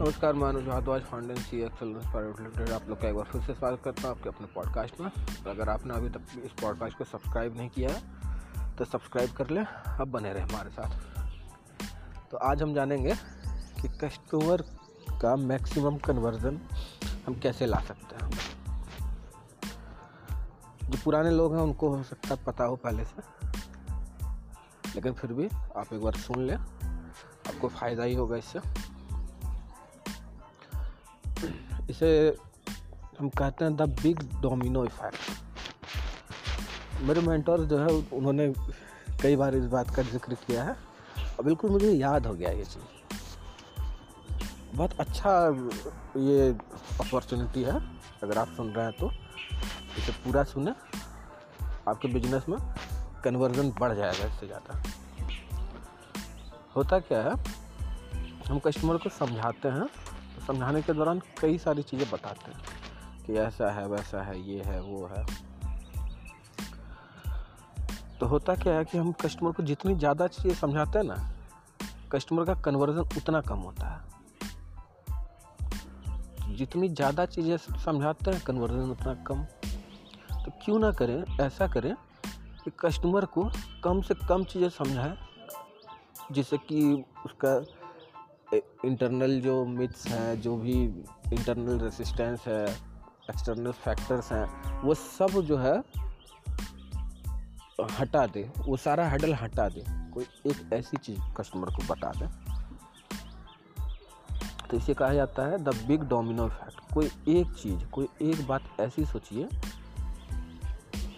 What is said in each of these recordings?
नमस्कार, मैं Anuj Bhardwaj foundation C excel private limited आप लोग का एक बार फिर से स्वागत करता हूँ आपके अपने पॉडकास्ट में। तो अगर आपने अभी तक इस पॉडकास्ट को सब्सक्राइब नहीं किया है तो सब्सक्राइब कर लें। अब बने रहे हमारे साथ। तो आज हम जानेंगे कि कस्टमर का मैक्सिमम कन्वर्जन हम कैसे ला सकते हैं। जो पुराने लोग हैं, उनको हो सकता है पता हो पहले से। लेकिन फिर भी आप एक बार सुन लें। आपको फ़ायदा ही होगा इससे। इसे हम कहते हैं द बिग डोमिनो इफ़ेक्ट। मेरे मेंटोर जो है, उन्होंने कई बार इस बात का ज़िक्र किया है। और बिल्कुल मुझे याद हो गया ये चीज़। बहुत अच्छा ये अपॉर्चुनिटी है, अगर आप सुन रहे हैं तो। इसे पूरा सुने, आपके बिज़नेस में कन्वर्जन बढ़ जाएगा इससे ज़्यादा। होता क्या है, हम कस्टमर को समझाते हैं समझाने के दौरान कई सारी चीज़ें बताते हैं कि ऐसा है, वैसा है, ये है, वो है। तो होता क्या है कि हम कस्टमर को जितनी ज़्यादा चीज़ें समझाते हैं ना कस्टमर का कन्वर्जन उतना कम होता है। जितनी ज़्यादा चीज़ें समझाते हैं कन्वर्जन उतना कम। तो क्यों ना करें, ऐसा करें कि कस्टमर को कम से कम चीज़ें समझाएँ, जिससे कि उसका इंटरनल जो मिथ्स हैं, जो भी इंटरनल रेसिस्टेंस है एक्सटर्नल फैक्टर्स हैं, वो सब जो है, हटा दे। वो सारा हडल हटा दे। कोई एक ऐसी चीज़ कस्टमर को बता दे। तो इसे कहा जाता है द बिग डोमिनो इफ़ेक्ट कोई एक चीज़, कोई एक बात ऐसी सोचिए,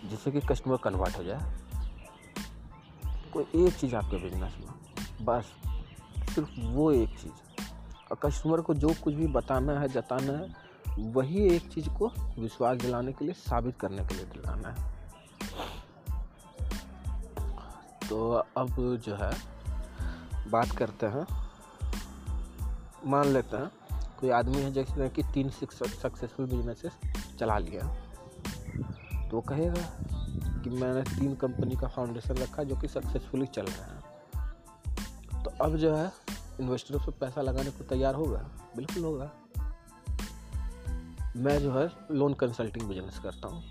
जिससे कि कस्टमर कन्वर्ट हो जाए। कोई एक चीज़ आपके बिज़नेस में। बस। सिर्फ़ वो एक चीज़ और कस्टमर को जो कुछ भी बताना है, जताना है, वही एक चीज़ को विश्वास दिलाने के लिए, साबित करने के लिए दिलाना है। तो अब जो है, बात करते हैं। मान लेते हैं, कोई आदमी है जैसे कि तीन सक्सेसफुल बिजनेसेस चला लिया। तो कहेगा कि मैंने तीन कंपनी का फाउंडेशन रखा जो कि सक्सेसफुली चल रहा है। अब जो है इन्वेस्टरों पे पैसा लगाने को तैयार होगा बिल्कुल होगा मैं जो है लोन कंसल्टिंग बिज़नेस करता हूँ।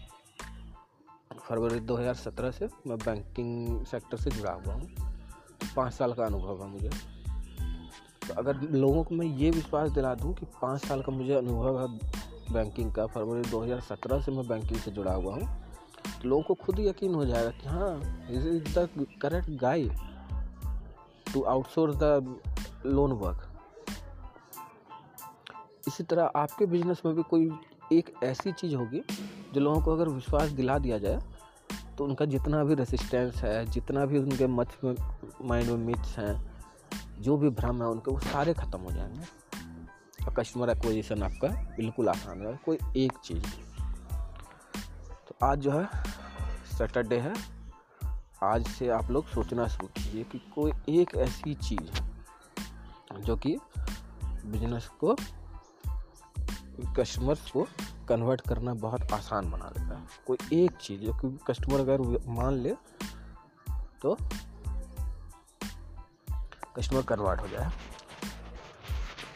फरवरी 2017 से मैं बैंकिंग सेक्टर से जुड़ा हुआ हूँ। पाँच साल का अनुभव है मुझे। तो अगर लोगों को मैं ये विश्वास दिला दूँ कि पाँच साल का मुझे अनुभव है बैंकिंग का, फरवरी 2017 से मैं बैंकिंग से जुड़ा हुआ हूँ तो लोगों को खुद यकीन हो जाएगा कि हाँ is is the correct guide to outsource the loan work इसी तरह आपके बिज़नेस में भी कोई एक ऐसी चीज़ होगी, जो लोगों को अगर विश्वास दिला दिया जाए तो उनका जितना भी रेसिस्टेंस है, जितना भी उनके मत में माइंड में मिथ्स हैं, जो भी भ्रम है उनके, वो सारे ख़त्म हो जाएँगे। और कस्टमर एक्विजिशन आपका बिल्कुल आसान है, कोई एक चीज़ तो आज जो है सैटरडे है। आज से आप लोग सोचना शुरू कीजिए कि कोई एक ऐसी चीज़ जो कि बिज़नेस को कस्टमर्स को कन्वर्ट करना बहुत आसान बना देता है। कोई एक चीज़ जो कि कस्टमर अगर मान ले तो कस्टमर कन्वर्ट हो जाए।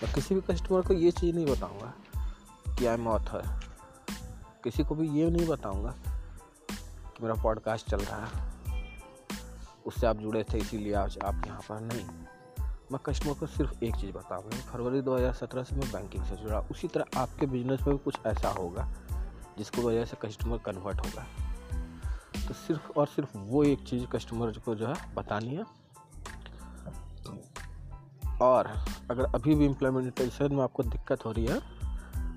और किसी भी कस्टमर को ये चीज़ नहीं बताऊँगा कि आई एम ऑथर किसी को भी ये नहीं बताऊँगा कि मेरा पॉडकास्ट चल रहा है। उससे आप जुड़े थे, इसीलिए आज आप यहाँ पर नहीं। मैं कस्टमर को सिर्फ़ एक चीज़ बताऊँगा फरवरी 2017 से मैं बैंकिंग से जुड़ा। उसी तरह आपके बिज़नेस में भी कुछ ऐसा होगा, जिसको वजह से कस्टमर कन्वर्ट होगा। तो सिर्फ़ और सिर्फ़ वो एक चीज़ कस्टमर को जो है बतानी है। और अगर अभी भी इम्प्लीमेंटेशन में आपको दिक्कत हो रही है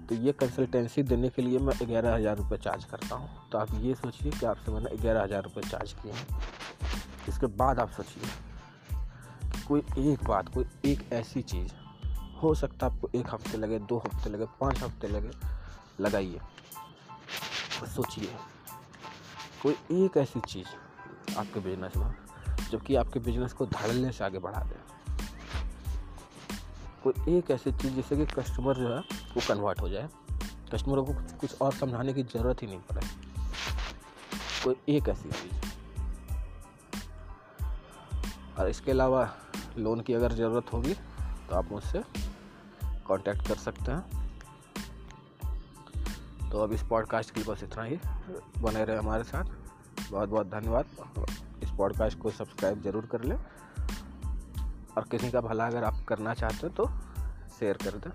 तो ये कंसल्टेंसी देने के लिए मैं ग्यारह हज़ार रुपये चार्ज करता हूँ। तो आप ये सोचिए कि आपसे मैंने ग्यारह हज़ार रुपये चार्ज किए हैं। इसके बाद आप सोचिए कोई एक बात, कोई एक ऐसी चीज़, हो सकता है आपको एक हफ़्ते लगे, दो हफ़्ते लगे, पाँच हफ़्ते लगे, लगाइए। सोचिए, कोई एक ऐसी चीज़ आपके बिज़नेस में जबकि आपके बिज़नेस को धड़ल्ले से आगे बढ़ा दे। कोई एक ऐसी चीज़ जिससे कि कस्टमर जो है वो कन्वर्ट हो जाए। कस्टमरों को कुछ कुछ और समझाने की ज़रूरत ही नहीं पड़े। कोई एक ऐसी चीज़। और इसके अलावा लोन की अगर ज़रूरत होगी तो आप मुझसे कांटेक्ट कर सकते हैं। तो अब इस पॉडकास्ट के लिए बस इतना ही। बने रहे हमारे साथ। बहुत बहुत धन्यवाद। इस पॉडकास्ट को सब्सक्राइब ज़रूर कर लें। और किसी का भला अगर आप करना चाहते हो तो शेयर कर दें।